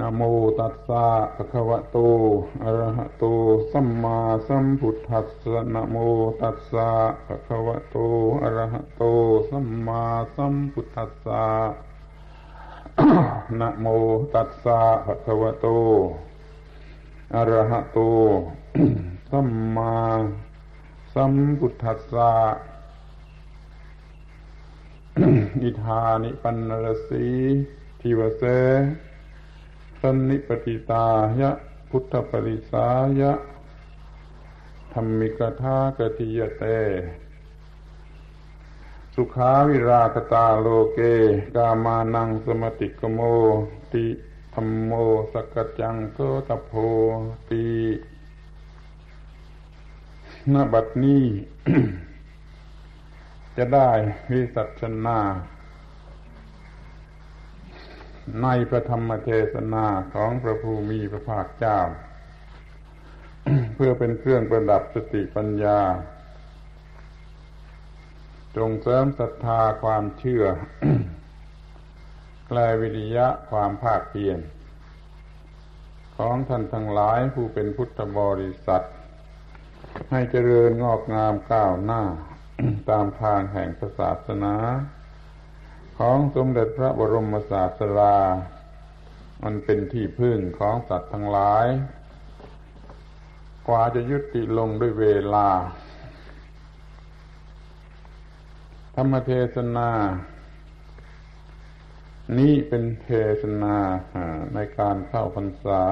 นโมตัสสะภะคะวะโต อะระหะโต สัมมาสัมพุทธัสสะนโมตัสสะภะคะวะโต อะระหะโต สัมมาสัมพุทธัสสะนะโมตัสสะภะคะวะโต อะระหะโต สัมมาสัมพุทธัสสะอิธานิปันนรสีทิวเส สนนิปติตายะพุทธปริสายะธรรมิกทากติยเต สุขาวิราคตาโลเก กามานังสมติกโม ติธรรมโมสกจังโกตโพตินบัดนี้ จะได้วิสัชนา ในพระธรรมเทศนาของพระภูมิพระภาคเจ้า เพื่อเป็นเครื่องประดับสติปัญญา จงเสริมศรัทธาความเชื่อแกลวิริยะความภาคเพียรของท่านทั้งหลายผู้เป็นพุทธบริษัท ให้เจริญงอกงามก้าวหน้า ตามทางแห่งศาสนา ของสมเด็จพระบรมศาสดามันเป็นที่พึ่งของสัตว์ทั้งหลาย กว่าจะยุติลงด้วยเวลา ธรรมเทศนา นี้เป็นเทศนาในการเข้าพรรษา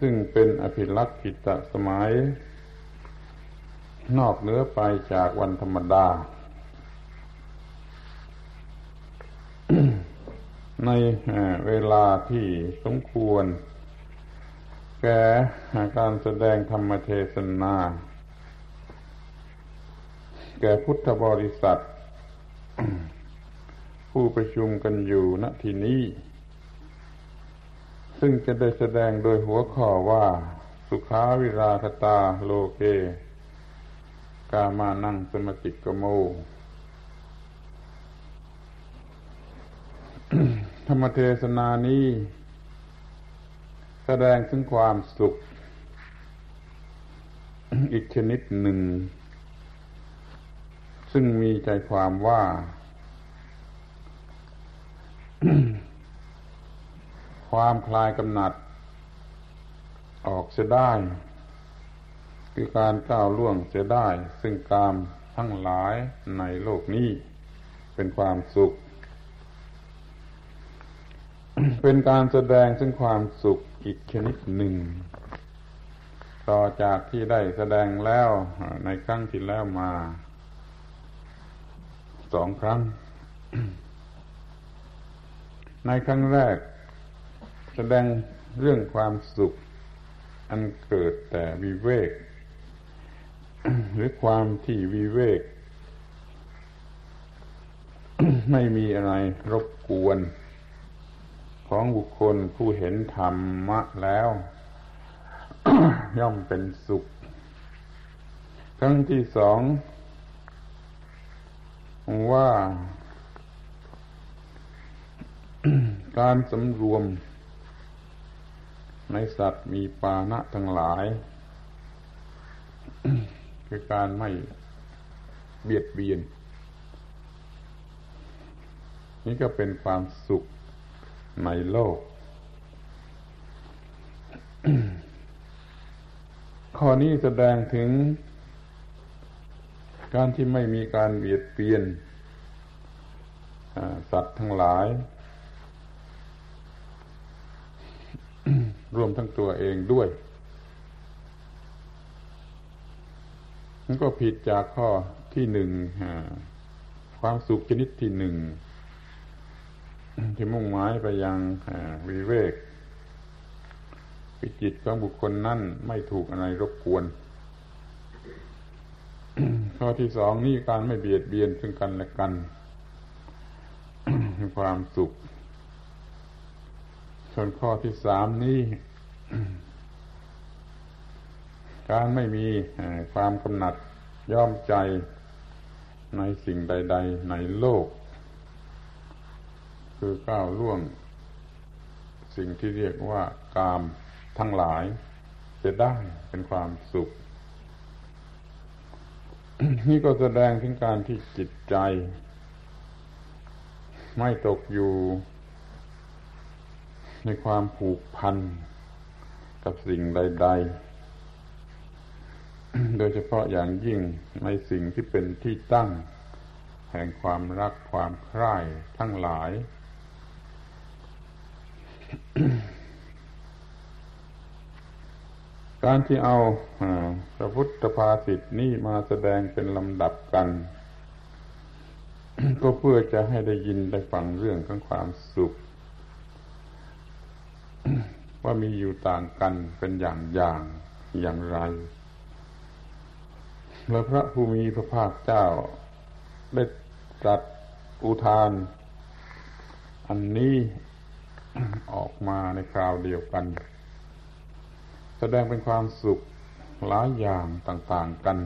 ซึ่งเป็นอภิลักษิตสมัย นอกเหนือไปจากวันธรรมดา ในเวลาที่สมควร แก่การแสดงธรรมเทศนา แก่พุทธบริษัท ผู้ประชุมกันอยู่ณที่นี้ ซึ่งจะได้แสดงโดยหัวข้อว่า สุขาวิราคตาโลเก กามานั่งสมติกโม ธรรมเทศนานี้ แสดงถึงความสุข อีกชนิดหนึ่ง ซึ่งมีใจความว่า ความคลายกำหนัด ออกเสียได้ คือการก้าวล่วงเสียได้ ซึ่งกามทั้งหลายในโลกนี้ เป็นความสุข เป็นการแสดงซึ่งความสุขอีกชนิดหนึ่ง ต่อจากที่ได้แสดงแล้วในครั้งที่แล้วมาสองครั้ง ในครั้งแรก แสดงเรื่องความสุข อันเกิดแต่วิเวก หรือความที่วิเวก ไม่มีอะไรรบกวน ของบุคคลผู้เห็นธรรมะแล้ว ย่อมเป็นสุข ครั้งที่สอง ว่า การสำรวม ในสัตว์มีปานะทั้งหลาย คือการไม่เบียดเบียน นี่ก็เป็นความสุข ในโลก ข้อนี้แสดงถึง การที่ไม่มีการเบียดเบียนสัตว์ทั้งหลาย รวมทั้งตัวเองด้วยมันก็ผิดจากข้อที่หนึ่งความสุขชนิดที่หนึ่ง ที่มุ่งหมายไปยังวิเวกวิจิตของบุคคลนั่นไม่ถูกอะไรรบกวน ข้อที่สองนี่การไม่เบียดเบียนซึ่งกันและกันความสุข ส่วนข้อที่สามนี้การไม่มีความกำหนัดย่อมใจในสิ่งใด ๆ ในโลก คือก้าวล่วง สิ่งที่เรียกว่ากามทั้งหลายจะได้เป็นความสุข นี่ก็แสดงถึงการที่จิตใจ ไม่ตกอยู่ ในความผูกพันกับสิ่งใด ๆ โดยเฉพาะอย่างยิ่งในสิ่งที่เป็นที่ตั้ง แห่งความรักความใคร่ทั้งหลาย การที่เอาพระพุทธภาษิตนี้มาแสดงเป็นลำดับกัน ก็เพื่อจะให้ได้ยินได้ฟังเรื่องของความสุข ว่ามีอยู่ต่างกันเป็นอย่างอย่างอย่างไร แล้วพระภูมิพระภาคเจ้า ได้ตรัสอุทาน อันนี้ ออกมาในคราวเดียวกัน แสดงเป็นความสุขหลายอย่างต่างๆกัน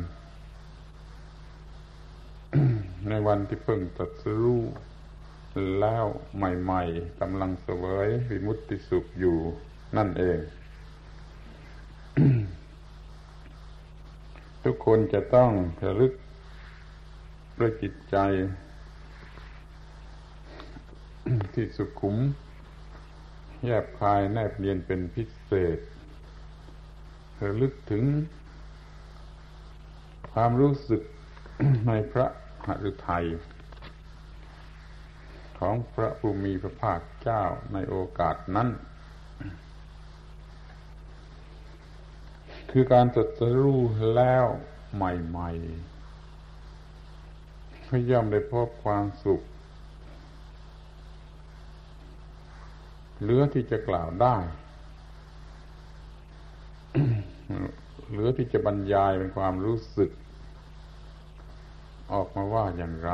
ในวันที่เพิ่งตัดสู้แล้วใหม่ๆกำลังเสวยวิมุตติสุขอยู่นั่นเอง ทุกคนจะต้องระลึกด้วยจิตใจ ที่สุขุม แยบคายแนบเนียนเป็นพิเศษระลึกถึง ความรู้สึกในพระหฤทัยของพระภูมิพระภาคเจ้าในโอกาสนั้น คือการตรัสรู้แล้วใหม่ ๆพย่อมได้พบความสุข เหลือที่จะกล่าวได้เหลือที่จะบรรยายเป็นความรู้สึก ออกมาว่าอย่างไร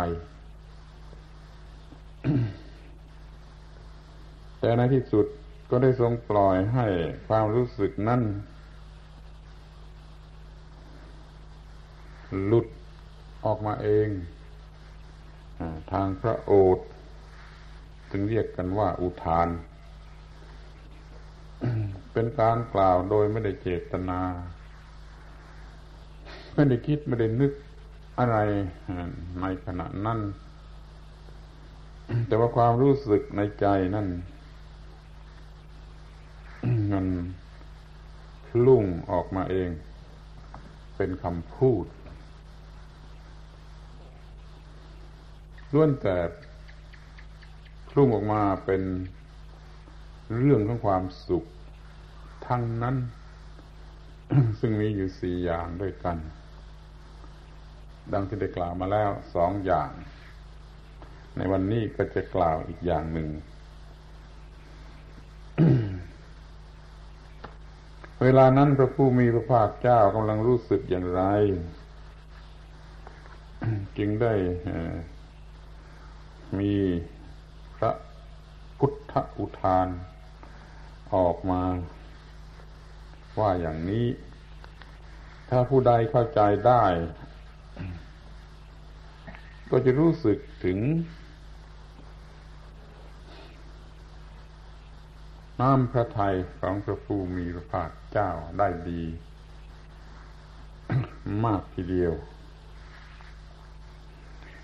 แต่ในที่สุดก็ได้ทรงปล่อยให้ความรู้สึกนั้นหลุดออกมาเองทางพระโอษฐ์จึงเรียกกันว่าอุทาน เป็นการกล่าวโดยไม่ได้เจตนา ไม่ได้คิดไม่ได้นึกอะไรในขณะนั้น แต่ว่าความรู้สึกในใจนั่นมันลุ่งออกมาเอง เป็นคำพูดล้วนแต่ลุ่งออกมาเป็น เรื่องของความสุข ทั้งนั้น ซึ่งมีอยู่สี่อย่างด้วยกัน ดังที่ได้กล่าวมาแล้วสองอย่าง ในวันนี้ก็จะกล่าวอีกอย่างหนึ่ง เวลานั้นพระผู้มีพระภาคเจ้ากำลังรู้สึกอย่างไร จึงได้มีพระพุทธอุทาน ออกมา ว่าอย่างนี้ ถ้าผู้ใดเข้าใจได้ ก็จะรู้สึกถึง น้ำพระทัยของพระผู้มีพระภาคเจ้าได้ดี มากทีเดียว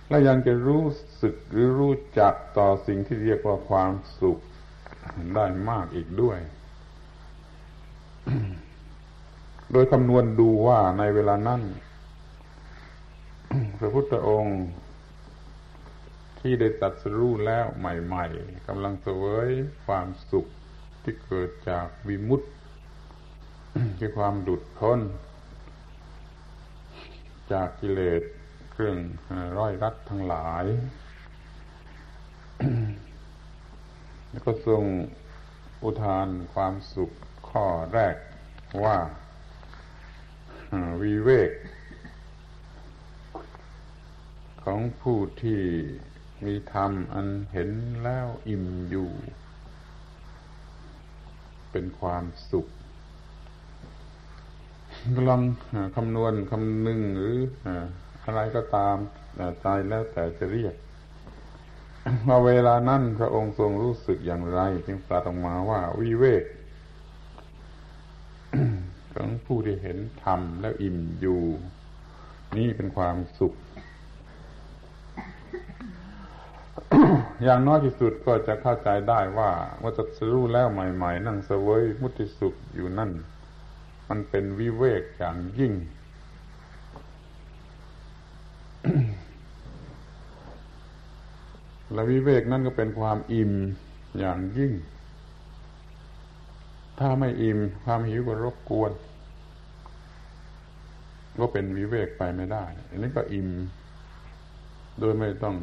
และยังจะรู้สึกหรือรู้จักต่อสิ่งที่เรียกว่าความสุข ได้มากอีกด้วย โดยคำนวณดูว่าในเวลานั้นพระพุทธองค์ที่ได้ตัดสรู้แล้วใหม่ๆกำลังเสวยความสุขที่เกิดจากวิมุตติคือความดุดพ้น จากกิเลสเครื่องร้อยรัดทั้งหลาย แล้วก็ทรงอุทานความสุขข้อแรกว่าวิเวก ของผู้ที่มีธรรมอันเห็นแล้วอิ่มอยู่ เป็นความสุขกำลังคำนวณคำนึงหรืออะไรก็ตามใจแล้วแต่จะเรียก ว่าเวลานั้นพระองค์ทรงรู้สึกอย่างไร จึงตรัสออกมาว่าวิเวกของผู้ที่เห็นธรรมแล้วอิ่มอยู่ นี่เป็นความสุข อย่างน้อยที่สุดก็จะเข้าใจได้ว่าเมื่อจะรู้แล้วใหม่ ๆ นั่งเสวยมุติสุขอยู่นั่น มันเป็นวิเวกอย่างยิ่ง และวิเวกนั่นก็เป็นความอิ่มอย่างยิ่ง ถ้าไม่อิ่มความหิวก็รบกวน ก็เป็นวิเวกไปไม่ได้ อันนี้ก็อิ่ม โดยไม่ต้อง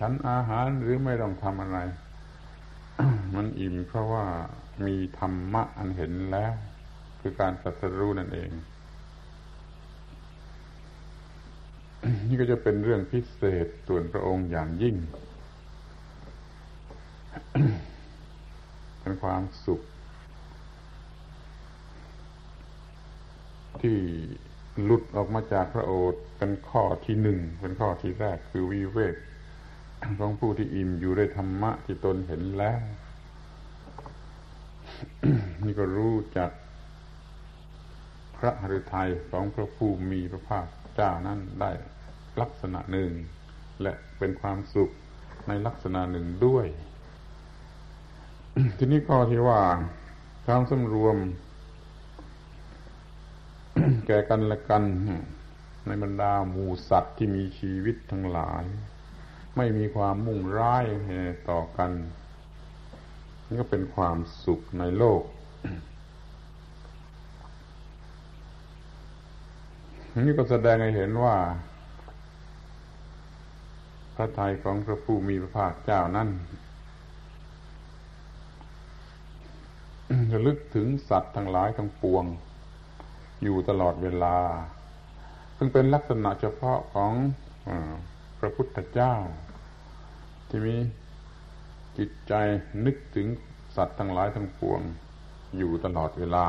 ฉันอาหารหรือไม่ต้องทำอะไร มันอิ่มเพราะว่ามีธรรมะอันเห็นแล้ว คือการสัตรู้นั่นเอง นี่ก็จะเป็นเรื่องพิเศษส่วนพระองค์อย่างยิ่ง เป็นความสุข ที่หลุดออกมาจากพระโอษฐ์เป็นข้อที่หนึ่ง เป็นข้อที่แรกคือวิเวกของผู้ที่อิ่มอยู่ด้วยธรรมะที่ตนเห็นแล้ว นี่ก็รู้จักพระหฤทัยของพระผู้มีพระภาคเจ้านั้นได้ ลักษณะหนึ่ง และเป็นความสุขในลักษณะหนึ่งด้วย ทีนี้ก็ที่ว่าความสำรวม แก่กันและกัน ในบรรดาหมูสัตว์ที่มีชีวิตทั้งหลาย ไม่มีความมุ่งร้ายต่อกันนี่ก็เป็นความสุขในโลกนี่ก็แสดงให้เห็นว่า พระทัยของพระผู้มีพระภาคเจ้านั้นจะลึกถึงสัตว์ทั้งหลายทั้งปวง อยู่ตลอดเวลา ซึ่งเป็นลักษณะเฉพาะของอพระพุทธเจ้า ที่มีจิตใจนึกถึงสัตว์ทั้งหลายทั้งปวง อยู่ตลอดเวลา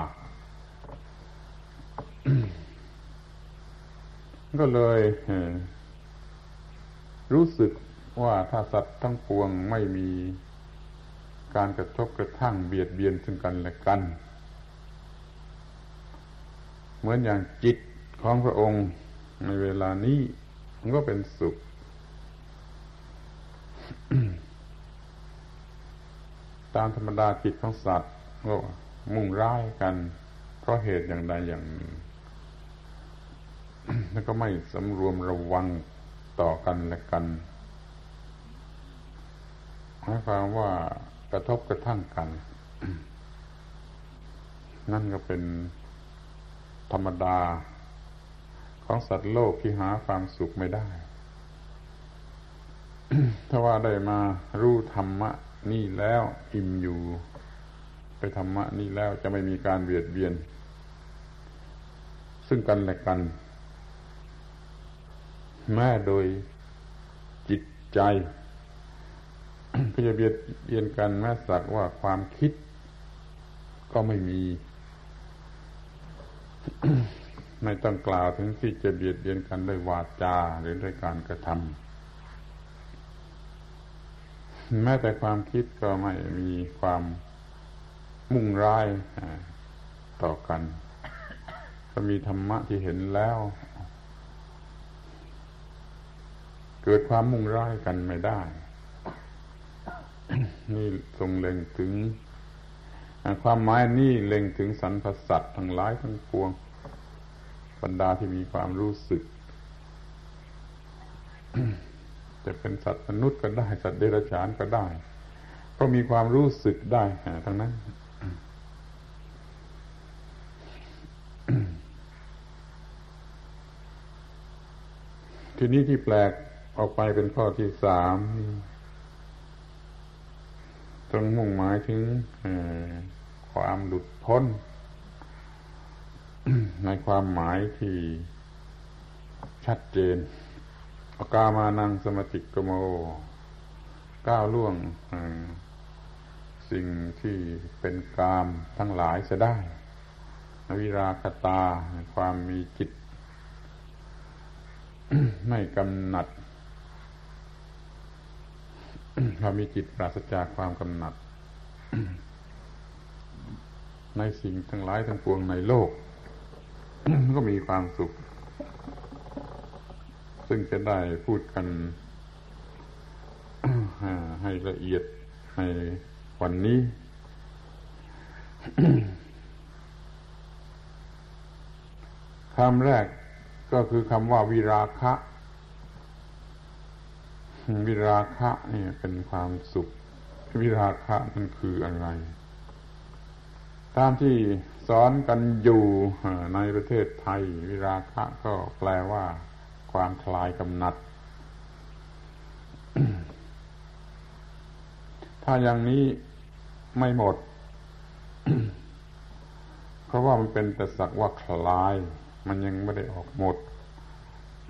ก็เลย รู้สึกว่าถ้าสัตว์ทั้งปวงไม่มีการกระทบกระทั่งเบียดเบียนซึ่งกันและกัน เหมือนอย่างจิตของพระองค์ในเวลานี้มันก็เป็นสุข ตามธรรมดาจิตของสัตว์ก็มุ่งร้ายกัน เพราะเหตุอย่างใดอย่างหนึ่ง แล้วก็ไม่สำรวมระวัง ต่อกันและกันหมายความว่ากระทบกระทั่งกัน นั่นก็เป็นธรรมดา ของสัตว์โลกที่หาความสุขไม่ได้ ถ้าว่าได้มารู้ธรรมะนี่แล้วอิ่มอยู่ ไปธรรมะนี่แล้วจะไม่มีการเบียดเบียน ซึ่งกันและกัน แม้โดยจิตใจก็จะเบียดเบียนกันแม้สักว่าความคิดก็ไม่มี ไม่ต้องกล่าวถึงที่จะเบียดเบียนกันด้วยวาจาหรือด้วยการกระทำแม้แต่ความคิดก็ไม่มีความมุ่งร้ายต่อกัน ก็มีธรรมะที่เห็นแล้ว เกิดความมุ่งร้ายกันไม่ได้ นี่ทรงเล็งถึง ความหมายนี่เล็งถึงสรรพสัตว์ทั้งหลายทั้งปวงบรรดาที่มีความรู้สึก จะเป็นสัตว์มนุษย์ก็ได้ สัตว์เดรัจฉานก็ได้ ก็มีความรู้สึกได้ทั้งนั้นทีนี้ที่แปลก ออกไปเป็นข้อที่สามตรงมุ่งหมายถึงความหลุดพ้น ในความหมายที่ชัดเจนอกามานังสมติกโม ก้าวล่วงสิ่งที่เป็นกามทั้งหลายจะได้วิราคตา ความมีจิต ไม่กำหนัด เรามีจิตปราศจากความกำหนัด ในสิ่งทั้งหลายทั้งปวงในโลก ก็มีความสุข ซึ่งจะได้พูดกันให้ละเอียดในวันนี้ คำแรกก็คือคำว่าวิราคะ วิราคะนี่เป็นความสุข วิราคะมันคืออะไร ตามที่สอนกันอยู่ในประเทศไทย วิราคะก็แปลว่า ความคลายกำหนัด ถ้าอย่างนี้ไม่หมด เพราะว่ามันเป็นแต่สักว่าคลาย มันยังไม่ได้ออกหมด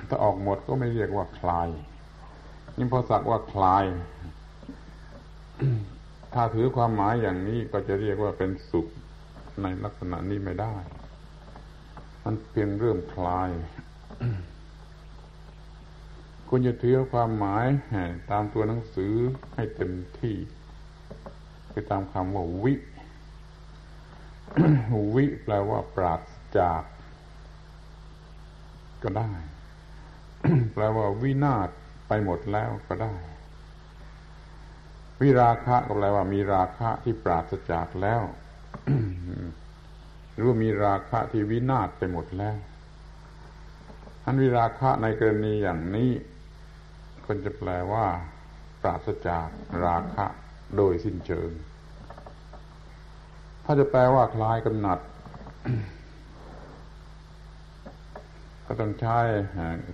ถ้าออกหมดก็ไม่เรียกว่าคลาย นี่พอสักว่าคลาย ถ้าถือความหมายอย่างนี้ก็จะเรียกว่าเป็นสุขในลักษณะนี้ไม่ได้ มันเพียงเริ่มคลายคุณจะถือความหมายตามตัวหนังสือให้เต็มที่ไปตามคำว่าวิ วิแปลว่าปราศจาก ก็ได้ แปลว่าวินาศ ไปหมดแล้วก็ได้ วิราคะก็แปลว่ามีราคะที่ปราศจากแล้วหรือว่ามีราคะที่วินาศไปหมดแล้วอันวิราคะในกรณีอย่างนี้คนจะแปลว่า ปราศจากราคะโดยสิ้นเชิง ถ้าจะแปลว่าคลายกำหนัด ก็ต้องใช้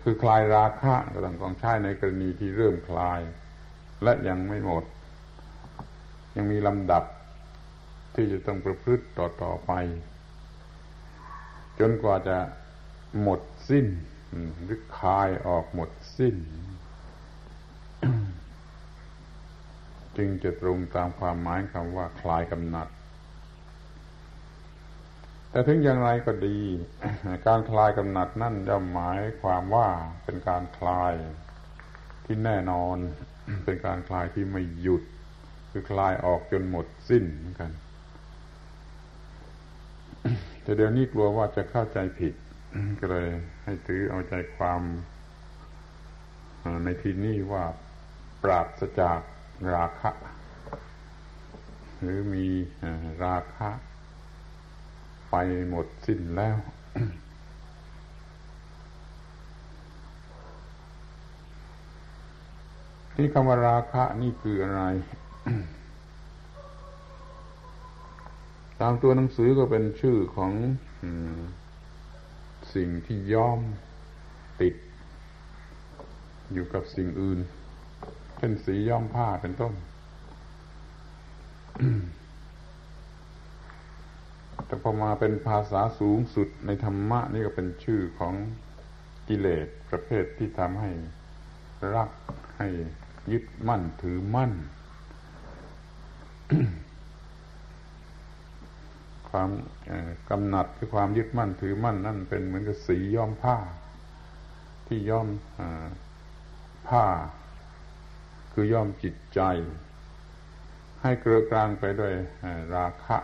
คือคลายราคะก็ต้องต้องใช้ในกรณีที่เริ่มคลาย และยังไม่หมด ยังมีลำดับที่จะต้องประพฤติต่อต่อไป จนกว่าจะหมดสิ้นหรือคลายออกหมดสิ้น จึงจะตรงตามความหมายคำว่าคลายกำหนัด แต่ถึงอย่างไรก็ดี การคลายกำหนัดนั่นย่อมหมายความว่าเป็นการคลายที่แน่นอน เป็นการคลายที่ไม่หยุด คือคลายออกจนหมดสิ้นเหมือนกัน แต่เดี๋ยวนี้กลัวว่าจะเข้าใจผิด ก็เลย ให้ถือเอาใจความในที่นี้ว่าปราศจากราคะ หรือมีราคะ ไปหมดสิ้นแล้ว ที่คำว่าราคะนี่คืออะไร ตามตัวหนังสือก็เป็นชื่อของสิ่งที่ย้อมติด อยู่กับสิ่งอื่น เช่นสีย้อมผ้าเป็นต้น แต่พอมาเป็นภาษาสูงสุดในธรรมะนี่ก็เป็นชื่อของกิเลสประเภทที่ทำให้รักให้ยึดมั่นถือมั่น ความกำหนัดคือความยึดมั่นถือมั่น นั่นเป็นเหมือนกับสีย้อมผ้า ที่ย้อมผ้า คือย้อมจิตใจ ให้เกลือกลางไปด้วยราคะ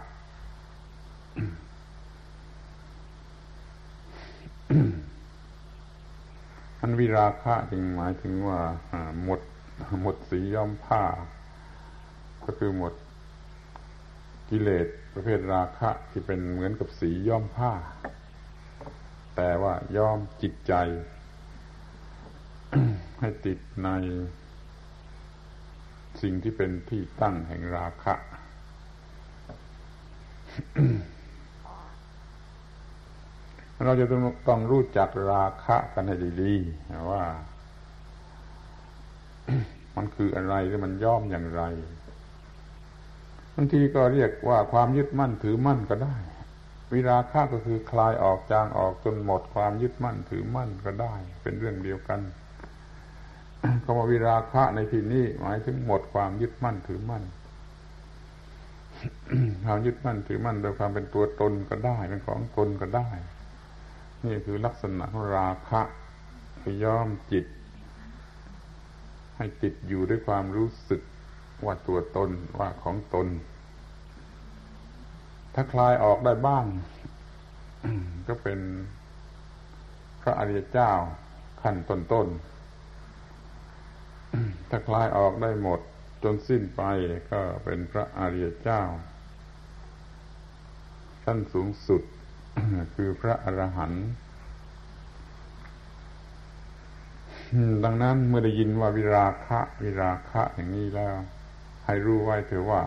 อันวิราคะจึงหมายถึงว่าหมดหมดสีย้อมผ้า ก็คือหมดกิเลสประเภทราคะที่เป็นเหมือนกับสีย้อมผ้า แต่ว่าย้อมจิตใจ ให้ติดในสิ่งที่เป็นที่ตั้งแห่งราคะ เราจะต้องต้องรู้จักราคะกันให้ดีๆว่า มันคืออะไรหรือมันย่อมอย่างไรบางทีก็เรียกว่าความยึดมั่นถือมั่นก็ได้ วิราคะก็คือคลายออกจางออกจนหมดความยึดมั่นถือมั่นก็ได้ เป็นเรื่องเดียวกันคำว่าวิราคะในที่นี้หมายถึงหมดความยึดมั่นถือมั่นความยึดมั่นถือมั่นโดยความเป็นตัวตนก็ได้เป็นของตนก็ได้ นี่คือลักษณะของราคะย้อมจิต ให้จิตอยู่ด้วยความรู้สึกว่าตัวตนว่าของตน ถ้าคลายออกได้บ้าง ก็เป็นพระอริยเจ้าขั้นต้นๆถ้าคลายออกได้หมดจนสิ้นไปก็เป็นพระอริยเจ้า ขั้นสูงสุด คือพระอรหันต์ดังนั้นเมื่อได้ยินว่าวิราคะ วิราคะอย่างนี้แล้ว ให้รู้ไว้เถอะว่า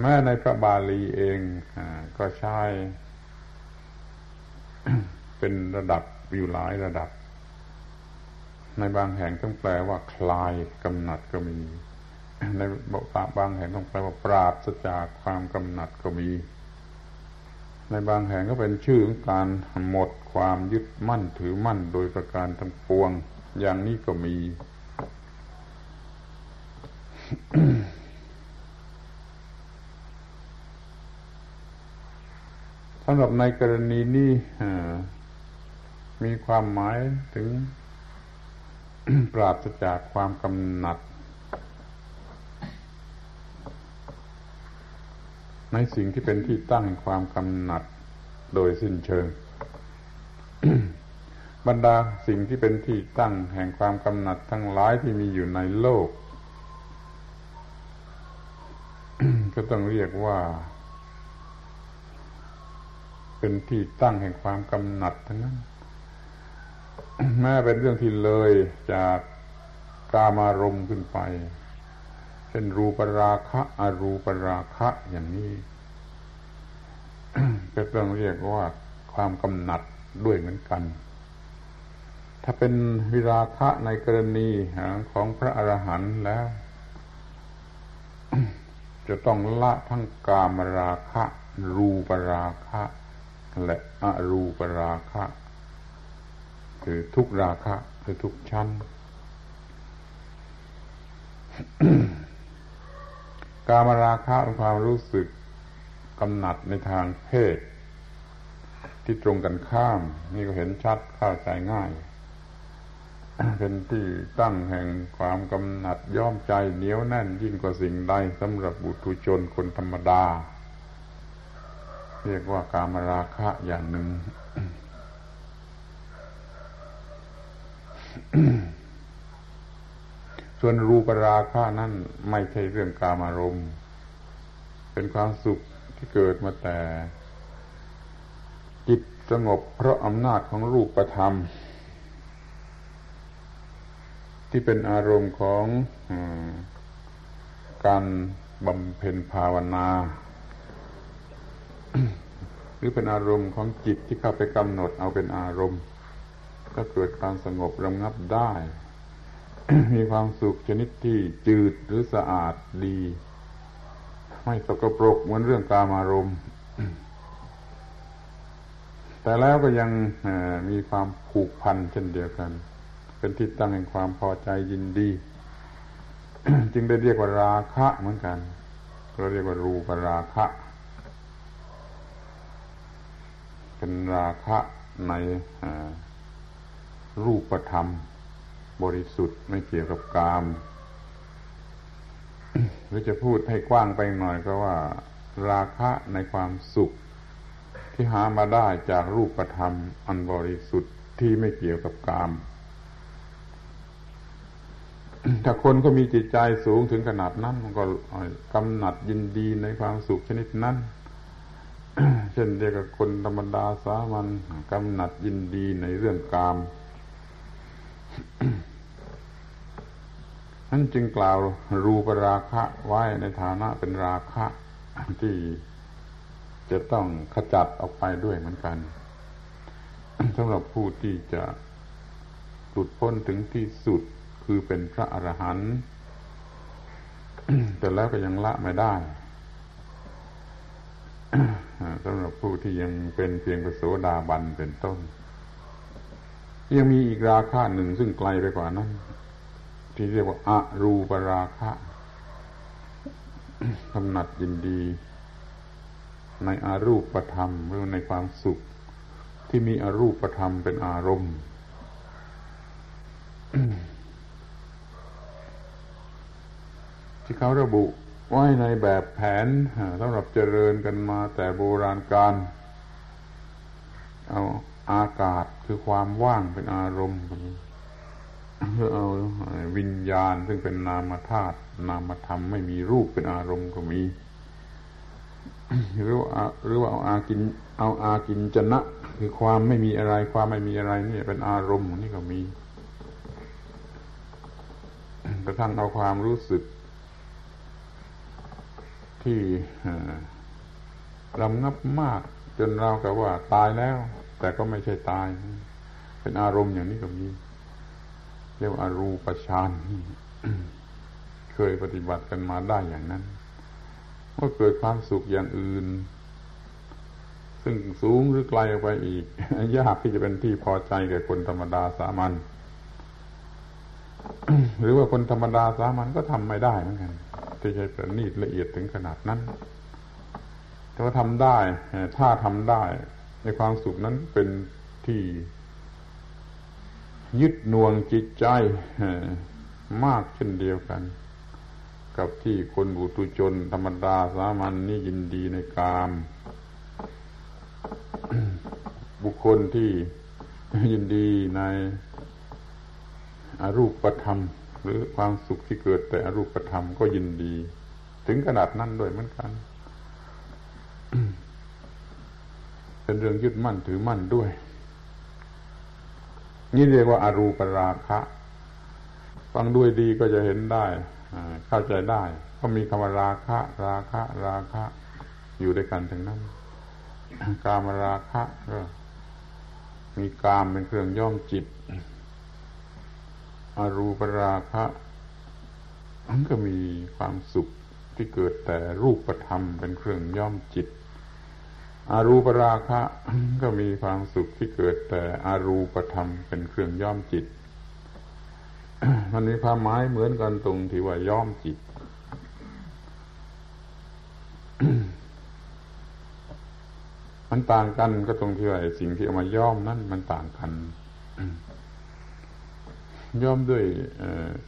แม้ในพระบาลีเองอก็ใช้เป็นระดับอยู่หลายระดับ ในบางแห่งต้องแปลว่า คลายกำหนัดก็มี ในบางแห่งต้องแปลว่าปราศจากความกำหนัดก็มี ในบางแห่งก็เป็นชื่อของการหมดความยึดมั่นถือมั่นโดยประการทั้งปวง อย่างนี้ก็มี สำหรับในกรณีนี้มีความหมายถึงปราศจากความกำหนัด ในสิ่งที่เป็นที่ตั้งความกำหนัดโดยสิ้นเชิง บรรดาสิ่งที่เป็นที่ตั้งแห่งความกำหนัดทั้งหลายที่มีอยู่ในโลก ก็ต้องเรียกว่า เป็นที่ตั้งแห่งความกำหนัดทั้งนั้นแม้เป็นเรื่องที่เลยจากกามารมณ์ขึ้นไป เช่นรูปราคะอรูปราคะอย่างนี้ก็ต้องเรียกว่าความกำหนัดด้วยเหมือนกัน ถ้าเป็นวิราคะในกรณีของพระอรหันต์แล้ว จะต้องละทั้งกามราคะ รูปราคะ และอรูปราคะ คือทุกราคะคือทุกชั้น กามราคะเป็นความรู้สึกกำหนัดในทางเพศ ที่ตรงกันข้าม นี่ก็เห็นชัดเข้าใจง่าย เป็นที่ตั้งแห่งความกำหนัดย่อมใจเหนียวแน่นยิ่งกว่าสิ่งใดสำหรับบุตุชนคนธรรมดา เรียกว่ากามราคะอย่างหนึ่ง ส่วนรูปราคะนั่นไม่ใช่เรื่องกามารมณ์เป็นความสุขที่เกิดมาแต่ จิตสงบเพราะอำนาจของรูปธรรม ที่เป็นอารมณ์ของอการบำเพ็ญภาวนา หรือเป็นอารมณ์ของจิตที่เข้าไปกำหนดเอาเป็นอารมณ์ ก็เกิดการสงบระงับได้ มีความสุขชนิดที่จืดหรือสะอาดดี ไม่สกปรกเหมือนเรื่องกามารมณ์ แต่แล้วก็ยังมีความผูกพันเช่นเดียวกัน เป็นที่ตั้งแห่งความพอใจยินดี จึงได้เรียกว่าราคะเหมือนกันเราเรียกว่ารูปราคะ เป็นราคะในรูปธรรม บริสุทธิ์ไม่เกี่ยวกับกาม หรือจะพูดให้กว้างไปหน่อยก็ว่า ราคะในความสุข ที่หามาได้จากรูปธรรม อันบริสุทธิ์ที่ไม่เกี่ยวกับกาม ถ้าคนก็มีจิตใจสูงถึงขนาดนั้นมันก็กำหนัดยินดีในความสุขชนิดนั้นเช่นเดียวกับคนธรรมดาสามัญกำหนัดยินดีในเรื่องกาม นั้นจึงกล่าวรูปราคะไว้ในฐานะเป็นราคะที่จะต้องขจัดออกไปด้วยเหมือนกันสำหรับผู้ที่จะหลุดพ้นถึงที่สุดคือเป็นพระอรหันต์แต่แล้วก็ยังละไม่ได้สำหรับผู้ที่ยังเป็นเพียงประโสดาบันเป็นต้น ยังมีอีกราคาหนึ่งซึ่งไกลไปกว่านั้น ที่เรียกว่าอารูปราคะกำหนัดยินดี ในอารูปธรรมหรือในความสุข ที่มีอรูปธรรมเป็นอารมณ์ที่เขาระบุไว้ในแบบแผนสำหรับเจริญกันมาแต่โบราณการ เอาอากาศคือความว่างเป็นอารมณ์ เพื่อเอาวิญญาณซึ่งเป็นนามธาตุนามธรรมไม่มีรูปเป็นอารมณ์ก็มี หรือว่าหรือว่าเอาอากิน เอาอากินจนะ คือความไม่มีอะไร ความไม่มีอะไรนี่เป็นอารมณ์นี่ก็มีกระทั่งเอาความรู้สึก ที่รำงับมาก จนเรากับว่าตายแล้ว แต่ก็ไม่ใช่ตาย เป็นอารมณ์อย่างนี้ก็มี รียกว่าอรูปฌานเคยปฏิบัติกันมาได้อย่างนั้นก็เกิดความสุขอย่างอื่น ซึ่งสูงหรือไกลออกไปอีก ยากที่จะเป็นที่พอใจแก่คนธรรมดาสามัญหรือว่าคนธรรมดาสามัญก็ทำไม่ได้เหมือนกันที่จะประณีตละเอียดถึงขนาดนั้น แต่ว่าทำได้ ถ้าทำได้ ในความสุขนั้นเป็นที่ ยึดน่วงจิตใจมากเช่นเดียวกัน กับที่คนบุตุชนธรรมดาสามัญนนี่ยินดีในกาม บุคคลที่ยินดีในอรูปธรรม หรือความสุขที่เกิดแต่อรูปธรรมก็ยินดี ถึงขนาดนั้นด้วยเหมือนกัน เป็นเรื่องยึดมั่นถือมั่นด้วย นี่เรียกว่าอารูปราคะ ฟังด้วยดีก็จะเห็นได้เข้าใจได้ ก็มีคำว่าราคะ ราคะ ราคะ อยู่ด้วยกันทั้งนั้น กามราคะก็มีกามเป็นเครื่องย่อมจิต อารูปราคะมันก็มีความสุขที่เกิดแต่รูปธรรมเป็นเครื่องย่อมจิต อารูปราคะก็มีความสุขที่เกิดแต่อารูปธรรมเป็นเครื่องย่อมจิต มันมีความหมายเหมือนกันตรงที่ว่าย่อมจิต มันต่างกันก็ตรงที่ว่าสิ่งที่เอามาย่อมนั้นมันต่างกันย่อมด้วย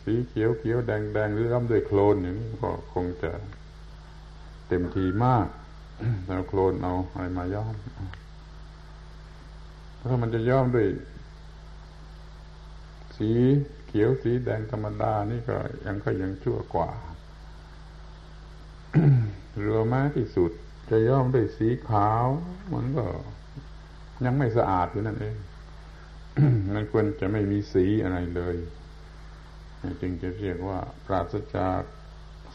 สีเขียวเขียวแดงแดงหรือย้อมด้วยโคลนอย่างนี้ก็คงจะเต็มทีมาก เอาโคลนเอาอะไรมาย้อมถ้ามันจะย้อมด้วย สีเขียวสีแดงธรรมดานี่ก็ยังก็ยังชั่วกว่าเรือม้ที่สุด จะย้อมด้วยสีขาว มันก็ยังไม่สะอาดอยู่นั่นเองมันควรจะไม่มีสีอะไรเลยจึงจะเรียกว่า ปราศจาก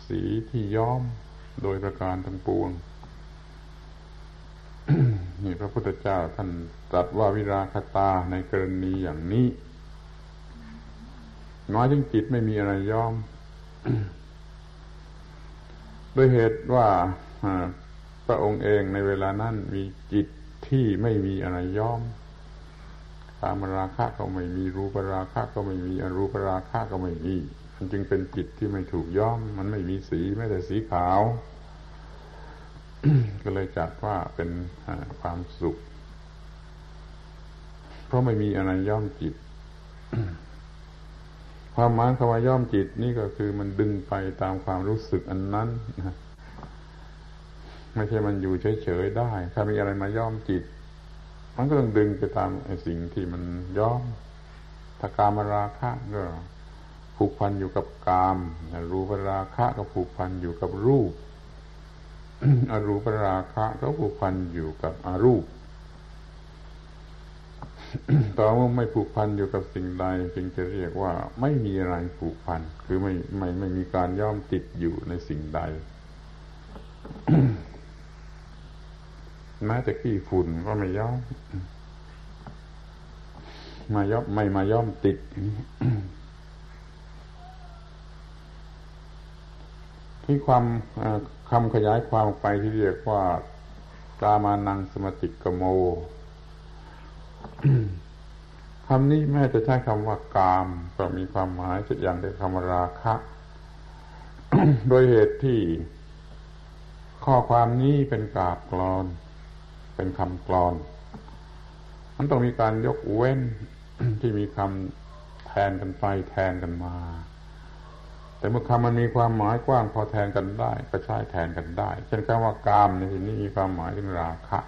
สีที่ย้อมโดยประการทั้งปวง นี่พระพุทธเจ้าท่านตรัสว่าวิราคตาในกรณีอย่างนี้ น้อยถึงจิตไม่มีอะไรยอมโดยเหตุว่าพระองค์เองในเวลานั้นมีจิตที่ไม่มีอะไรยอมกามราคะก็ไม่มีรูปราคะก็ไม่มีอรูปราคะก็ไม่มีมันจึงเป็นจิตที่ไม่ถูกย้อม มันไม่มีสีไม่แต่สีขาว ก็เลยจัดว่าเป็นความสุข เพราะไม่มีอะไรย่อมจิต ความหมายคำว่าย่อมจิตนี่ก็คือมันดึงไปตามความรู้สึกอันนั้นไม่ใช่มันอยู่เฉยๆได้ ถ้ามีอะไรมาย่อมจิต มันก็ต้องดึงไปตามไอ้สิ่งที่มันย่อมถ้ากามราคะก็ผูกพันอยู่กับกามรูปราคะก็ผูกพันอยู่กับรูป อรูปราคะก็ผูกพันอยู่กับอารูปต่อเมื่อไม่ผูกพันอยู่กับสิ่งใดจึงจะเรียกว่า ไม่มีอะไรผูกพัน คือไม่ไม่ไม่มีการย่อมติดอยู่ในสิ่งใดแม้แต่ขี้ฝุ่นก็ไม่ย่อม มาย่อมไม่มาย่อมติด ที่ความคำขยายความไปที่เรียกว่ากามานังสมติกโมคำนี้แม้จะใช้คำว่ากาม ก็มีความหมายเช่นอย่างเดียวคำราคะ โดยเหตุที่ข้อความนี้เป็นกาบกรอน เป็นคำกรอน มันต้องมีการยกเว้นที่มีคำแทนกันไปแทนกันมา แต่เมื่อคำมันมีความหมายกว้างพอแทนกันได้ ก็ใช้แทนกันได้ เช่นคำว่ากามในที่นี้มีความหมายถึงราคะ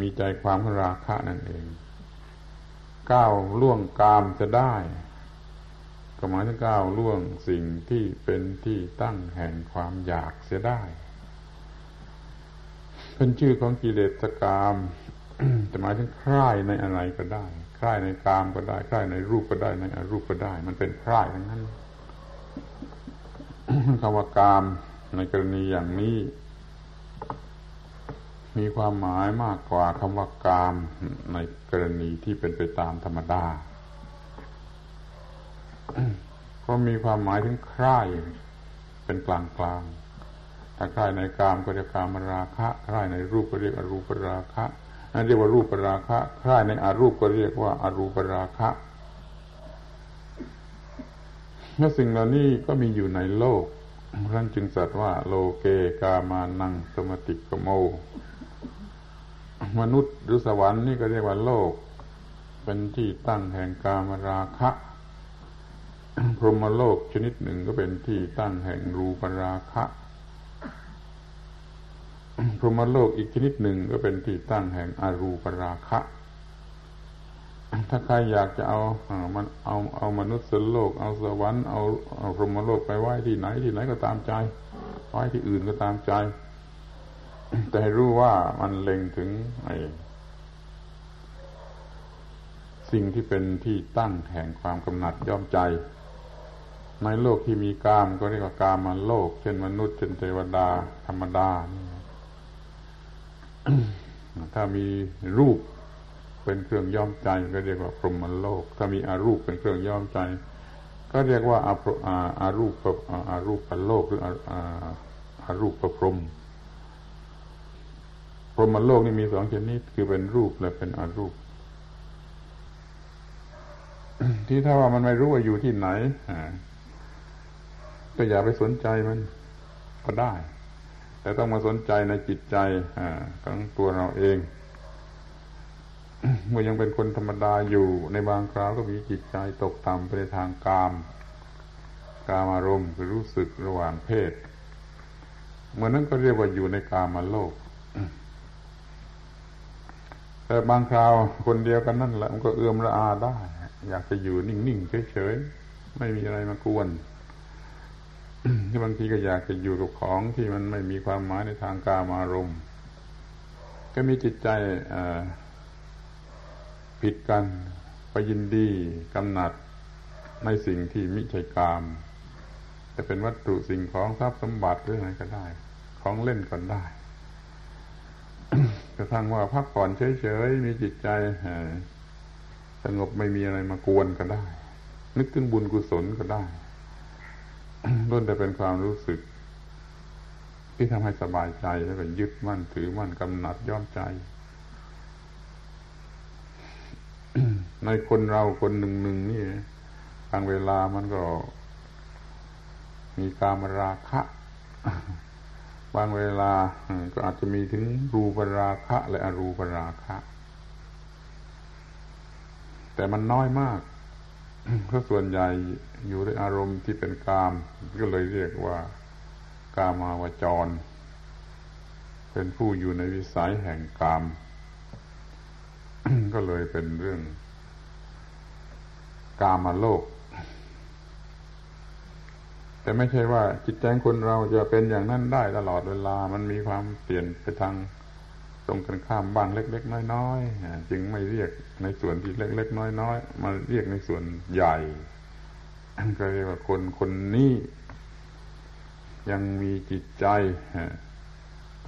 มีใจความของราคะนั่นเอง ก้าวล่วงกามจะได้ก็หมายถึงก้าวล่วงสิ่งที่เป็นที่ตั้งแห่งความอยากเสียได้เป็นชื่อของกิเลสกามจะหมายถึงคลายในอะไรก็ได้ คล้ายในกามก็ได้คล้ายในรูปก็ได้ในอรูปก็ได้ มันเป็นคล้ายทั้งนั้นคำว่ากามในกรณีอย่างนี้ มีความหมายมากกว่าคำว่ากามในกรณีที่เป็นไปตามธรรมดาเพราะมีความหมายถึงคล้ายเป็นกลางกลางถ้าคล้ายในกามก็เรียกกามราคะคล้ายในรูปก็เรียกอรูปราคะ เรียกว่ารูปราคะคล้ายในอารูปก็เรียกว่าอารูปราคะและสิ่งเหล่านี้ก็มีอยู่ในโลกท่านจึงสัตว์ว่าโลเกกามานังสมติกโม มนุษย์หรือสวรรค์นี่ก็เรียกว่าโลก เป็นที่ตั้งแห่งกามราคะพรหมโลกชนิดหนึ่งก็เป็นที่ตั้งแห่งรูปราคะ พรหมโลกอีกชนิดหนึ่งก็เป็นที่ตั้งแห่งอรูปราคะ ถ้าใครอยากจะเอามันเอาเอามนุษย์สโลก เอาสวรรค์เอาเอาพรหมโลกไปไหว้ที่ไหนที่ไหนก็ตามใจไหว้ที่อื่นก็ตามใจ แต่รู้ว่ามันเล็งถึงไอ้สิ่งที่เป็นที่ตั้งแห่งความกำหนัดย่อมใจ ในโลกที่มีกามก็เรียกว่ากามาโลก เช่นมนุษย์เช่นเทวดา ธรรมดา ถ้ามีรูปเป็นเครื่องย้อมใจก็เรียกว่าพรหมโลก ถ้ามีอารูปเป็นเครื่องย้อมใจ ก็เรียกว่าอาอารูปอารูปโลกหรืออารูปประพรมพรหมโลกนี่มีสองชนิดคือเป็นรูปและเป็นอารูป ที่ถ้าว่ามันไม่รู้ว่าอยู่ที่ไหนก็อย่าไปสนใจมันก็ได้ แต่ต้องมาสนใจในจิตใจของตัวเราเอง เมื่อยังเป็นคนธรรมดาอยู่ ในบางคราวก็มีจิตใจตกต่ำไปในทางกามกามอารมณ์คือรู้สึกระหว่างเพศเมื่อนั้นก็เรียกว่าอยู่ในกามาโลก แต่บางคราวคนเดียวกันนั่นแหละมันก็เอื้อมระอาได้ อยากจะอยู่นิ่งๆเฉยๆไม่มีอะไรมากวน บางทีก็อยากจะอยู่กับของที่มันไม่มีความหมายในทางกามารมณ์ ก็มีจิตใจผิดกันไปยินดีกำหนัดในสิ่งที่มิใช่กาม จะเป็นวัตถุสิ่งของทรัพย์สมบัติหรืออะไรก็ได้ ของเล่นก็ได้กระทั่งว่าพักผ่อนเฉยๆ มีจิตใจสงบไม่มีอะไรมากวนก็ได้ นึกถึงบุญกุศลก็ได้ ล้วนแต่เป็นความรู้สึก ที่ทำให้สบายใจแล้วก็ยึดมั่นถือมั่นกำหนัดย่อมใจ ในคนเราคนหนึ่งหนึ่งนี่บางเวลามันก็ มีการมราคะ บางเวลาก็อาจจะมีถึงรูปราคะ และอรูปราคะ แต่มันน้อยมาก เพราะส่วนใหญ่อยู่ในอารมณ์ที่เป็นกาม ก็เลยเรียกว่ากามาวจร เป็นผู้อยู่ในวิสัยแห่งกาม ก็เลยเป็นเรื่อง กามาโลก แต่ไม่ใช่ว่าจิตใจคนเราจะเป็นอย่างนั้นได้ตลอดเวลา มันมีความเปลี่ยนไปทาง ตรงกันข้ามบ้างเล็ก ๆ น้อยๆจึงไม่เรียกในส่วนที่เล็ก ๆ น้อยๆมาเรียกในส่วนใหญ่ก็เรียกว่าคนคนนี้ยังมีจิตใจ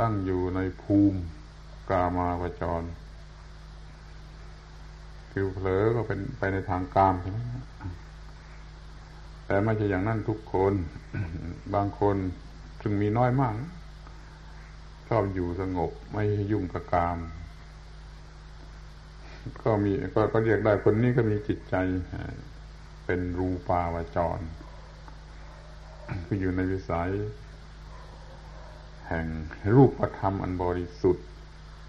ตั้งอยู่ในภูมิกามาวจร คือเผลอก็เป็นไปในทางกามใช่ไหมแต่ไม่ใช่อย่างนั้นทุกคน บางคนจึงมีน้อยมาก อบอยู่สงบ ไม่ยุ่งกับกาม ก็มีก็ก็เรียกได้คนนี้ก็มีจิตใจ เป็นรูปาวจร คืออยู่ในวิสัย แห่งรูปธรรมอันบริสุทธิ์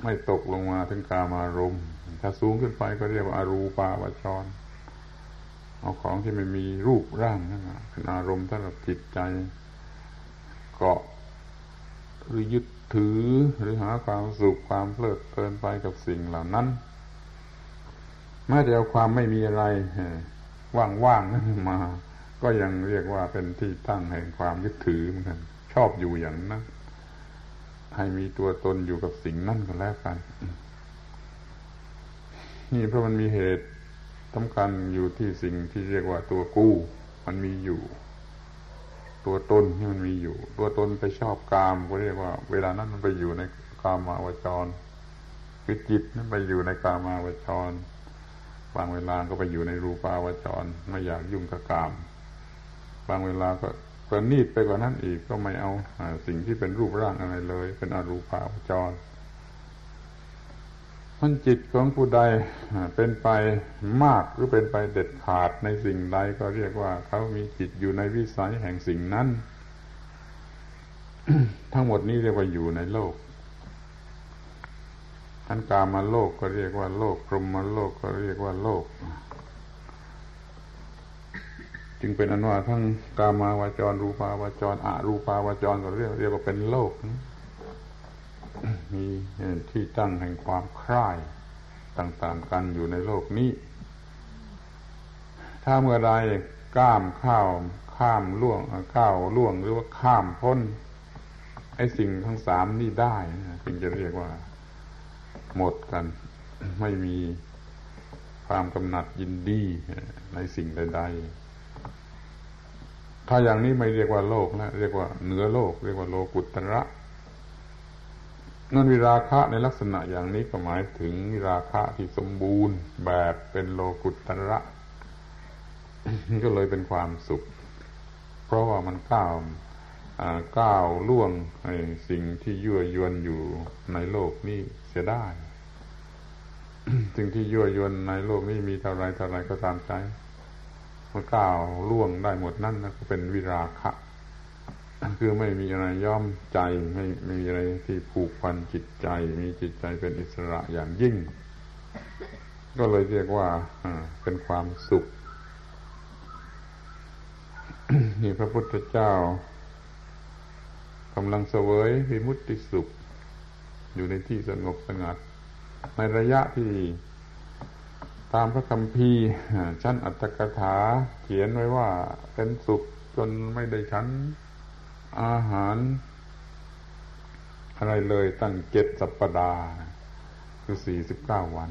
ไม่ตกลงมาถึงกามารมณ์ถ้าสูงขึ้นไปก็เรียกว่าอารูปาวจร เอาของที่ไม่มีรูปร่างนั่นเป็นอารมณ์สำหรับจิตใจ เกาะหรือยึด ถือหรือหาความสุขความเพลิดเพลินไปกับสิ่งเหล่านั้นแม้แต่เอาความไม่มีอะไรว่างๆนั้นมา ก็ยังเรียกว่าเป็นที่ตั้งแห่งความยึดถือเหมือนกันชอบอยู่อย่างนั้นให้มีตัวตนอยู่กับสิ่งนั่นก็แล้วกันนี่เพราะมันมีเหตุสำคัญอยู่ที่สิ่งที่เรียกว่าตัวกู้ มันมีอยู่ ตัวตนที่มันมีอยู่ ตัวตนไปชอบกามก็เรียกว่า เวลานั้นมันไปอยู่ในกามาวจรคือจิตนั้นไปอยู่ในกามาวจรบางเวลาก็ไปอยู่ในรูปาวจรไม่อยากยุ่งกับกาม บางเวลาก็ประณีตไปกว่านั้นอีกก็ไม่เอาสิ่งที่เป็นรูปร่างอะไรเลย เป็นอรูปาวจร มันจิตของผู้ใดเป็นไปมากหรือเป็นไปเด็ดขาดในสิ่งใดก็เรียกว่าเขามีจิตอยู่ในวิสัยแห่งสิ่งนั้น ทั้งหมดนี้เรียกว่าอยู่ในโลกอันกามาโลกก็เรียกว่าโลกพรหมโลกก็เรียกว่าโลก จึงเป็นอันว่าทั้งกามาวาจรรูปาวาจรอารูปาวาจรก็เรียกเรียกว่าเป็นโลก มีที่ตั้งแห่งความคลายต่างๆกันอยู่ในโลกนี้ ถ้าเมื่อใดก้ามข้าวข้ามล่วงข้าวล่วงหรือว่าข้ามพ้นไอ้สิ่งทั้งสามนี่ได้จึงจะเรียกว่า หมดกัน ไม่มีความกำหนัดยินดีในสิ่งใดๆถ้าอย่างนี้ไม่เรียกว่าโลกแล้วเรียกว่าเหนือโลก เรียกว่าโลกุตระ นั่นวิราคะในลักษณะอย่างนี้ก็หมายถึงวิราคะที่สมบูรณ์แบบเป็นโลกุตระก็เลยเป็นความสุข เพราะว่ามันก้าวก้าวล่วงสิ่งที่ยั่วยวนอยู่ในโลกนี้เสียได้สิ่งที่ยั่วยวนในโลกนี้มีเท่าไรเท่าไรก็ตามใจมันก้าวล่วงได้หมดนั่นก็เป็นวิราคะ คือไม่มีอะไรย่อมใจไม่ไม่มีอะไรที่ผูกพันจิตใจ มีจิตใจเป็นอิสระอย่างยิ่ง ก็เลยเรียกว่าเป็นความสุขนี่พระพุทธเจ้ากำลังเสวยวิมุตติสุข อยู่ในที่สงบสงัด ในระยะที่ตามพระคัมภีร์ชั้นอัตถกถาเขียนไว้ว่าเป็นสุขจนไม่ได้ชั้น อาหาร อะไรเลยตั้งเจ็ดสัปปดาห์คือสี่สิบเก้าวัน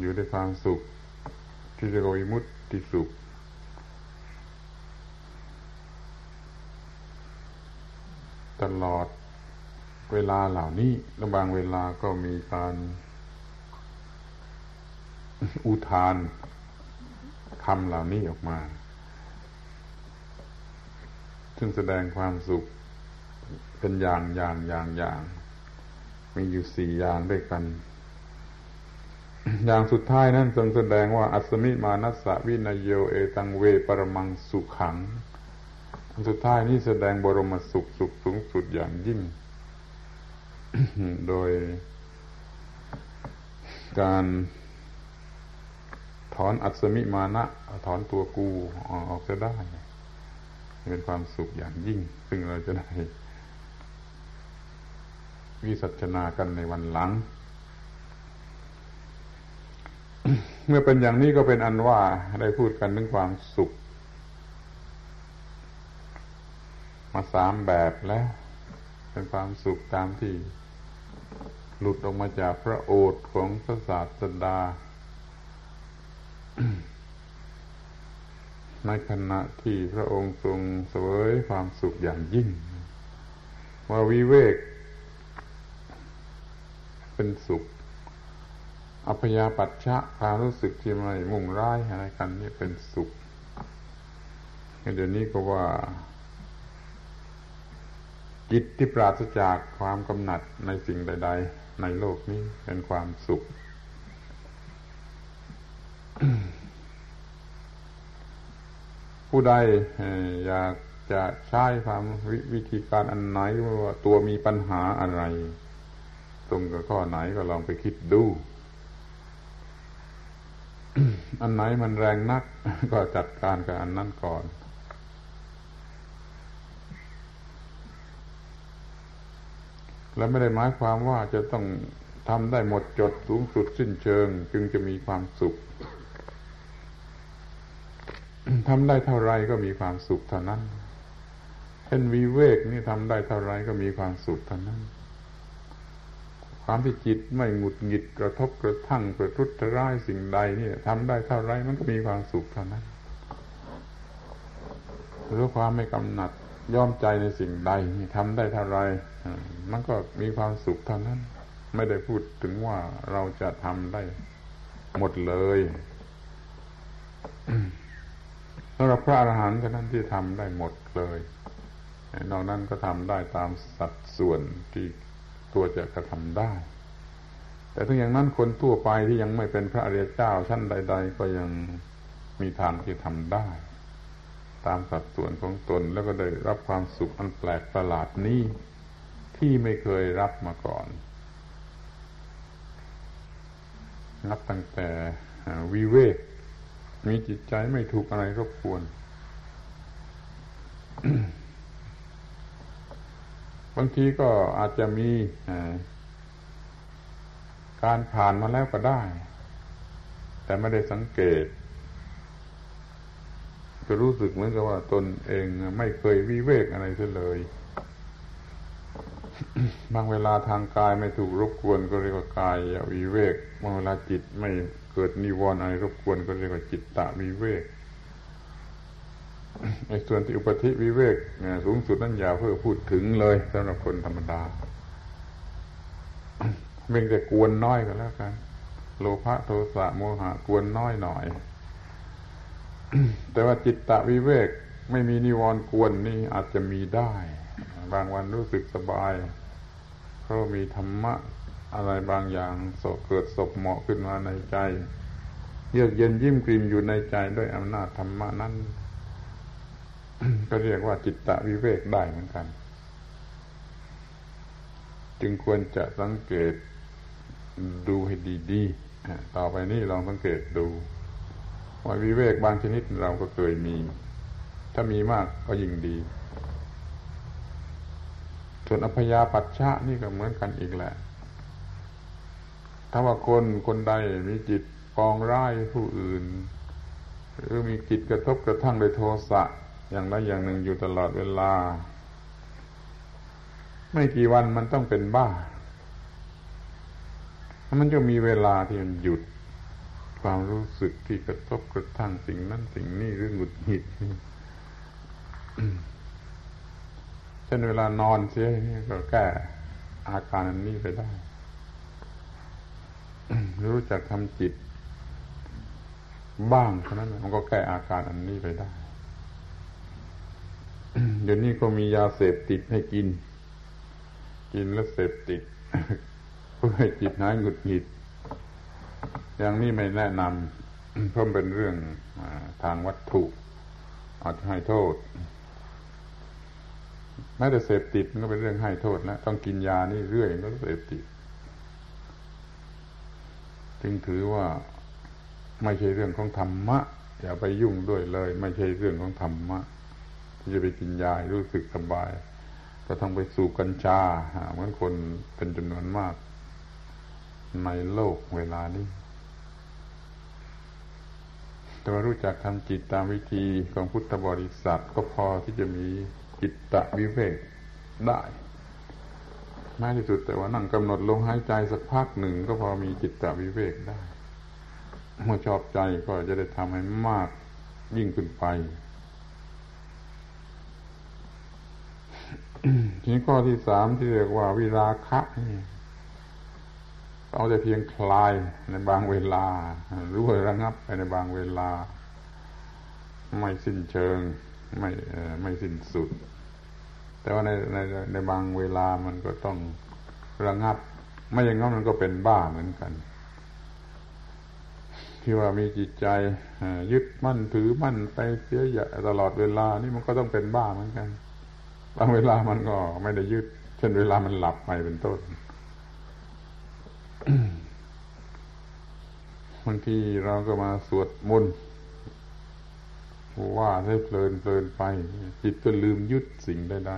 อยู่ในความสุข ที่จะโกยมุตติสุข ตลอดเวลาเหล่านี้และบางเวลาก็มีการอุทานคำเหล่านี้ออกมา ซึ่งแสดงความสุขเป็นอย่างอย่างอย่างอย่าง มีอยู่สี่อย่างด้วยกัน อย่างสุดท้ายนั้นทรงแสดงว่า อัศมิมานัสสะวินโยเอตังเวปรมังสุขังอันสุดท้ายนี้แสดงบรมสุขสุขสูงสุดอย่างยิ่ง โดยการถอนอัศมิมานะ ถอนตัวกูออกจะได้ เป็นความสุขอย่างยิ่ง ซึ่งเราจะได้ วิสัชนากันในวันหลัง เมื่อเป็นอย่างนี้ก็เป็นอันว่าได้พูดกันถึงความสุข มาสามแบบแล้ว เป็นความสุขตามที่หลุดออกมาจากพระโอษฐ์ของพระศาสดา ในขณะที่พระองค์ทรงเสวยความสุขอย่างยิ่ง ว่าวิเวก เป็นสุข อัพยาปัชชะความรู้สึกที่ไม่มุ่งร้ายอะไรกันนี่เป็นสุขเดี๋ยวนี้ก็ว่า จิตที่ปราศจากความกำหนัดในสิ่งใด ๆ ในโลกนี้เป็นความสุข ผู้ใดอยากจะใช้ความววิธีการอันไหนว่าตัวมีปัญหาอะไร ตรงกับข้อไหนก็ลองไปคิดดู อันไหนมันแรงนัก ก็จัดการกับอันนั้นก่อนแล้วไม่ได้หมายความว่าจะต้องทำได้หมดจดสูงสุดสิ้นเชิง จึงจะมีความสุข ทำได้เท่าไรก็มีความสุขเท่านั้นเช่นวิเวกนี่ทำได้เท่าไรก็มีความสุขเท่านั้น ความที่จิตไม่หงุดหงิดกระทบกระทั่งกระทุษร้ายสิ่งใดนี่ทำได้เท่าไรมันก็มีความสุขเท่านั้นหรือความไม่กำหนัดยอมใจในสิ่งใดนี่ทำได้เท่าไรมันก็มีความสุขเท่านั้น ไม่ได้พูดถึงว่าเราจะทำได้หมดเลย สำหรับพระอรหันต์เท่านั้นที่ทำได้หมดเลยนอกนั้นก็ทำได้ตามสัดส่วนที่ตัวจะกระทำได้ แต่ถึงอย่างนั้นคนทั่วไปที่ยังไม่เป็นพระอริยเจ้าชั้นใด ๆ ก็ยังมีทางที่ทำได้ ตามสัดส่วนของตนแล้วก็ได้รับความสุขอันแปลกประหลาดนี้ที่ไม่เคยรับมาก่อนนับตั้งแต่วิเวก มีจิตใจไม่ถูกอะไรรบกวนบางทีก็อาจจะมีการผ่านมาแล้วก็ได้ แต่ไม่ได้สังเกต จะรู้สึกเหมือนกับว่าตนเองไม่เคยวิเวกอะไรเลย บางเวลาทางกายไม่ถูกรบกวนก็เรียกว่ากายวิเวกบางเวลาจิตไม่ เกิดนิวรณ์อะไรรบกวนก็เรียกว่าจิตตะวิเวกในส่วนที่อุปธิวิเวกสูงสุดนั้นอย่าเพื่อพูดถึงเลยสำหรับคนธรรมดาเพียงแต่กวนน้อยก็แล้วกัน โลภะโทสะโมหะ กวนน้อยหน่อย แต่ว่าจิตตะวิเวกไม่มีนิวรณ์กวนนี่อาจจะมีได้ บางวันรู้สึกสบาย เพราะมีธรรมะ อะไรบางอย่างสเกิดศพเหมาะขึ้นมาในใจ เยือกเย็นยิ้มกริมอยู่ในใจด้วยอำนาจธรรมะนั้น ก็เรียกว่าจิตตะวิเวกได้เหมือนกัน จึงควรจะสังเกตดูให้ดีๆต่อไปนี้ลองสังเกตดูว่าวิเวกบางชนิดเราก็เคยมี ถ้ามีมากก็ยิ่งดี ส่วนอพยาปัชชะนี่ก็เหมือนกันอีกแหละ ถ้าว่าคนคนใดมีจิตปองร้ายผู้อื่น หรือมีจิตกระทบกระทั่งโดยโทสะอย่างใดอย่างหนึ่งอยู่ตลอดเวลา ไม่กี่วันมันต้องเป็นบ้า มันจะมีเวลาที่มันหยุดความรู้สึกที่กระทบกระทั่งสิ่งนั้นสิ่งนี้หรือหงุดหงิดเช่นเวลานอนเสียก็แก้อาการอันนี้ไปได้ รู้จักทำจิต บ้างเท่านั้นมันก็แก้อาการอันนี้ไปได้เดี๋ยวนี้ก็มียาเสพติดให้กิน กินแล้วเสพติดเพื่อให้จิตหายหงุดหงิด อย่างนี้ไม่แนะนำเพราะเป็นเรื่องอทางวัตถุ อาจจะให้โทษแม้แต่เสพติดมันก็เป็นเรื่องให้โทษนะต้องกินยานี่เรื่อยก็เสพติด จึงถือว่าไม่ใช่เรื่องของธรรมะ อย่าไปยุ่งด้วยเลย ไม่ใช่เรื่องของธรรมะที่จะไปกินยารู้สึกสบายก็ต้องไปสู่กัญชาเหมือนคนเป็นจำนวนมาก ในโลกเวลานี้แต่ว่ารู้จักทำจิตตามวิธีของพุทธบริษัทก็พอที่จะมีจิตตะวิเวกได้ แม้ที่สุดแต่ว่านั่งกำหนดลงหายใจสักพักหนึ่งก็พอมีจิตตวิเวกได้เมื่อชอบใจก็จะได้ทำให้มากยิ่งขึ้นไปทีนี้ข้อที่สามที่เรียกว่าวิราคะเอาแต่เพียงคลายในบางเวลารู้ว่าระงับไปในบางเวลา ไม่สิ้นเชิง ไม่ไม่สิ้นสุด แต่ว่าในในในบางเวลามันก็ต้องระงับ ไม่อย่างนั้นมันก็เป็นบ้าเหมือนกัน ที่ว่ามีจิตใจยึดมั่นถือมั่นไปเสียใหญ่ตลอดเวลา นี่มันก็ต้องเป็นบ้าเหมือนกัน บางเวลามันก็ไม่ได้ยึด เช่นเวลามันหลับไปเป็นต้นมางทีเราก็มาสวดมนต์ ว่าให้เพลินเพลินไป จิตก็ลืมยึดสิ่งใด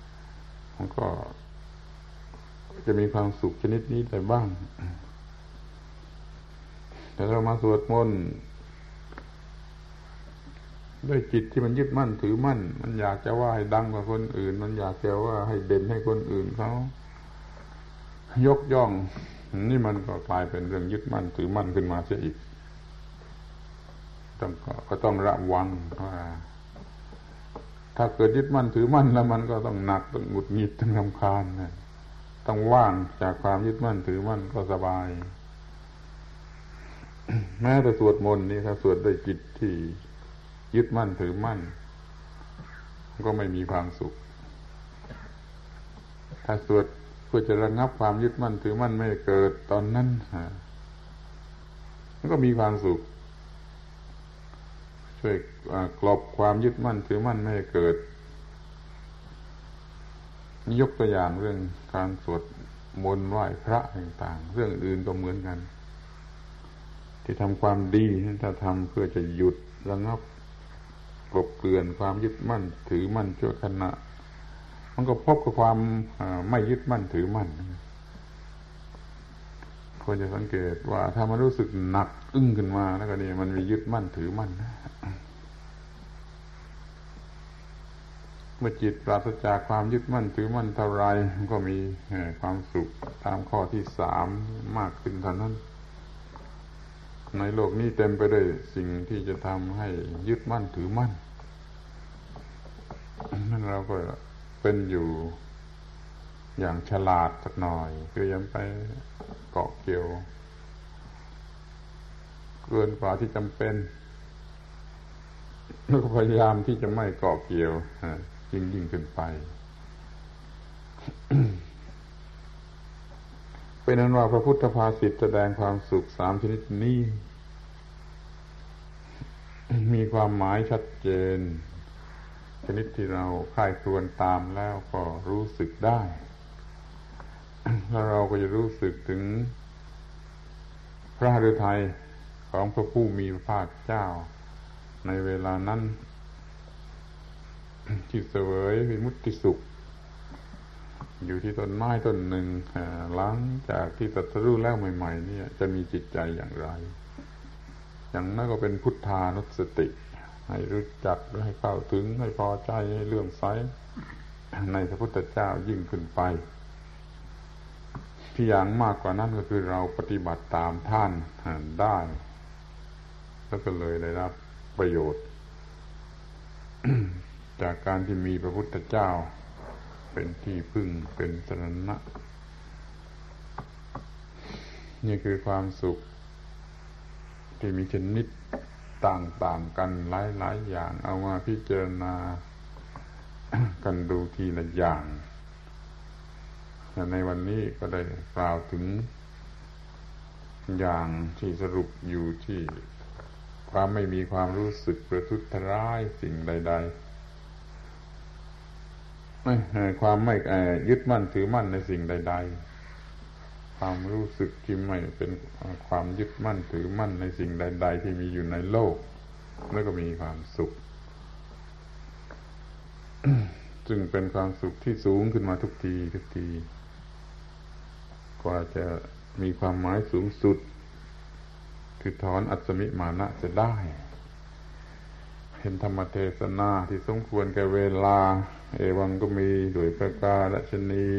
ๆมันก็จะมีความสุขชนิดนี้ได้บ้าง แต่เรามาสวดมนต์ด้วยจิตที่มันยึดมั่นถือมั่น มันอยากจะว่าให้ดังกว่าคนอื่น มันอยากจะว่าให้เด่นให้คนอื่นเขายกย่อง นี่มันก็กลายเป็นเรื่องยึดมั่นถือมั่นขึ้นมาเสียอีก ต้องก็ต้องระวังว่าถ้าเกิดยึดมั่นถือมั่นแล้วมันก็ต้องหนักต้องหงุดหงิดต้องรำคาญนะต้องว่างจากความยึดมั่นถือมั่นก็สบาย แม้แต่สวดมนต์นี่ครับสวดด้วยจิตที่ยึดมั่นถือมั่น ก็ไม่มีความสุข ถ้าสวดเพื่อจะระงับความยึดมั่นถือมั่นไม่เกิดตอนนั้นมันก็มีความสุข ช่วยกลบความยึดมั่นถือมั่นไม่ให้เกิด ยกตัวอย่างเรื่องการสวดมนต์ไหว้พระต่างๆ เรื่องอื่นก็เหมือนกัน ที่ทำความดีถ้าทำเพื่อจะหยุดระงับกลบเกลื่อนความยึดมั่น ถือมั่นชั่วขณะ มันก็พบกับความไม่ยึดมั่นถือมั่น ควรจะสังเกตว่าถ้ามันรู้สึกหนักอึ้งขึ้นมาแล้วก็นี่มันมียึดมั่นถือมั่นเมื่อจิตปราศจากความยึดมั่นถือมั่นเท่าไรก็มีความสุขตามข้อที่สามมากขึ้นเท่านั้น ในโลกนี้เต็มไปด้วยสิ่งที่จะทำให้ยึดมั่นถือมั่นนั่นเราก็เป็นอยู่อย่างฉลาดสักหน่อยคือยังไป เกาะเกี่ยว เกินกว่าที่จำเป็นแล้วก็พยายามที่จะไม่เกาะเกี่ยวยิ่งยิ่งขึ้นไป เป็นนั้นว่าพระพุทธภาษิตแสดงความสุขสามชนิดนี้ มีความหมายชัดเจน ชนิดที่เราค่ายครวนตามแล้วก็รู้สึกได้ เราก็จะรู้สึกถึง พระฤทัยของพระผู้มีพระภาคเจ้า ในเวลานั้นที่เสวยวิมุตติสุข อยู่ที่ต้นไม้ต้นหนึ่งหลังจากที่ตัดสู้แล้วใหม่ๆนี่จะมีจิตใจอย่างไร อย่างนั้นก็เป็นพุทธานุสติ ให้รู้จักให้เข้าถึงให้พอใจให้เลื่อมใสในพระพุทธเจ้ายิ่งขึ้นไป ที่อย่างมากกว่านั้นก็คือเราปฏิบัติตามท่านได้ แล้วก็เลยได้รับประโยชน์ จากการที่มีพระพุทธเจ้า เป็นที่พึ่งเป็นสรณะ นี่คือความสุข ที่มีชนิดต่างๆกันหลายๆอย่างเอามาพิจารณากันดูทีละอย่าง ในวันนี้ก็ได้กล่าวถึง อย่างที่สรุปอยู่ที่ความไม่มีความรู้สึกประทุษร้ายสิ่งใด ๆ ไม่ความไม่ยึดมั่นถือมั่นในสิ่งใด ๆ ความรู้สึกที่ไม่เป็นความยึดมั่นถือมั่นในสิ่งใด ๆ ที่มีอยู่ในโลก แล้วก็มีความสุขจึงเป็นความสุขที่สูงขึ้นมาทุกทีทุกที กว่าจะมีความหมายสูงสุด คือถอนอัศมิมานะจะได้ เห็นธรรมเทศนาที่สมควรแก่เวลา เอวังก็มีด้วยประกาศชนี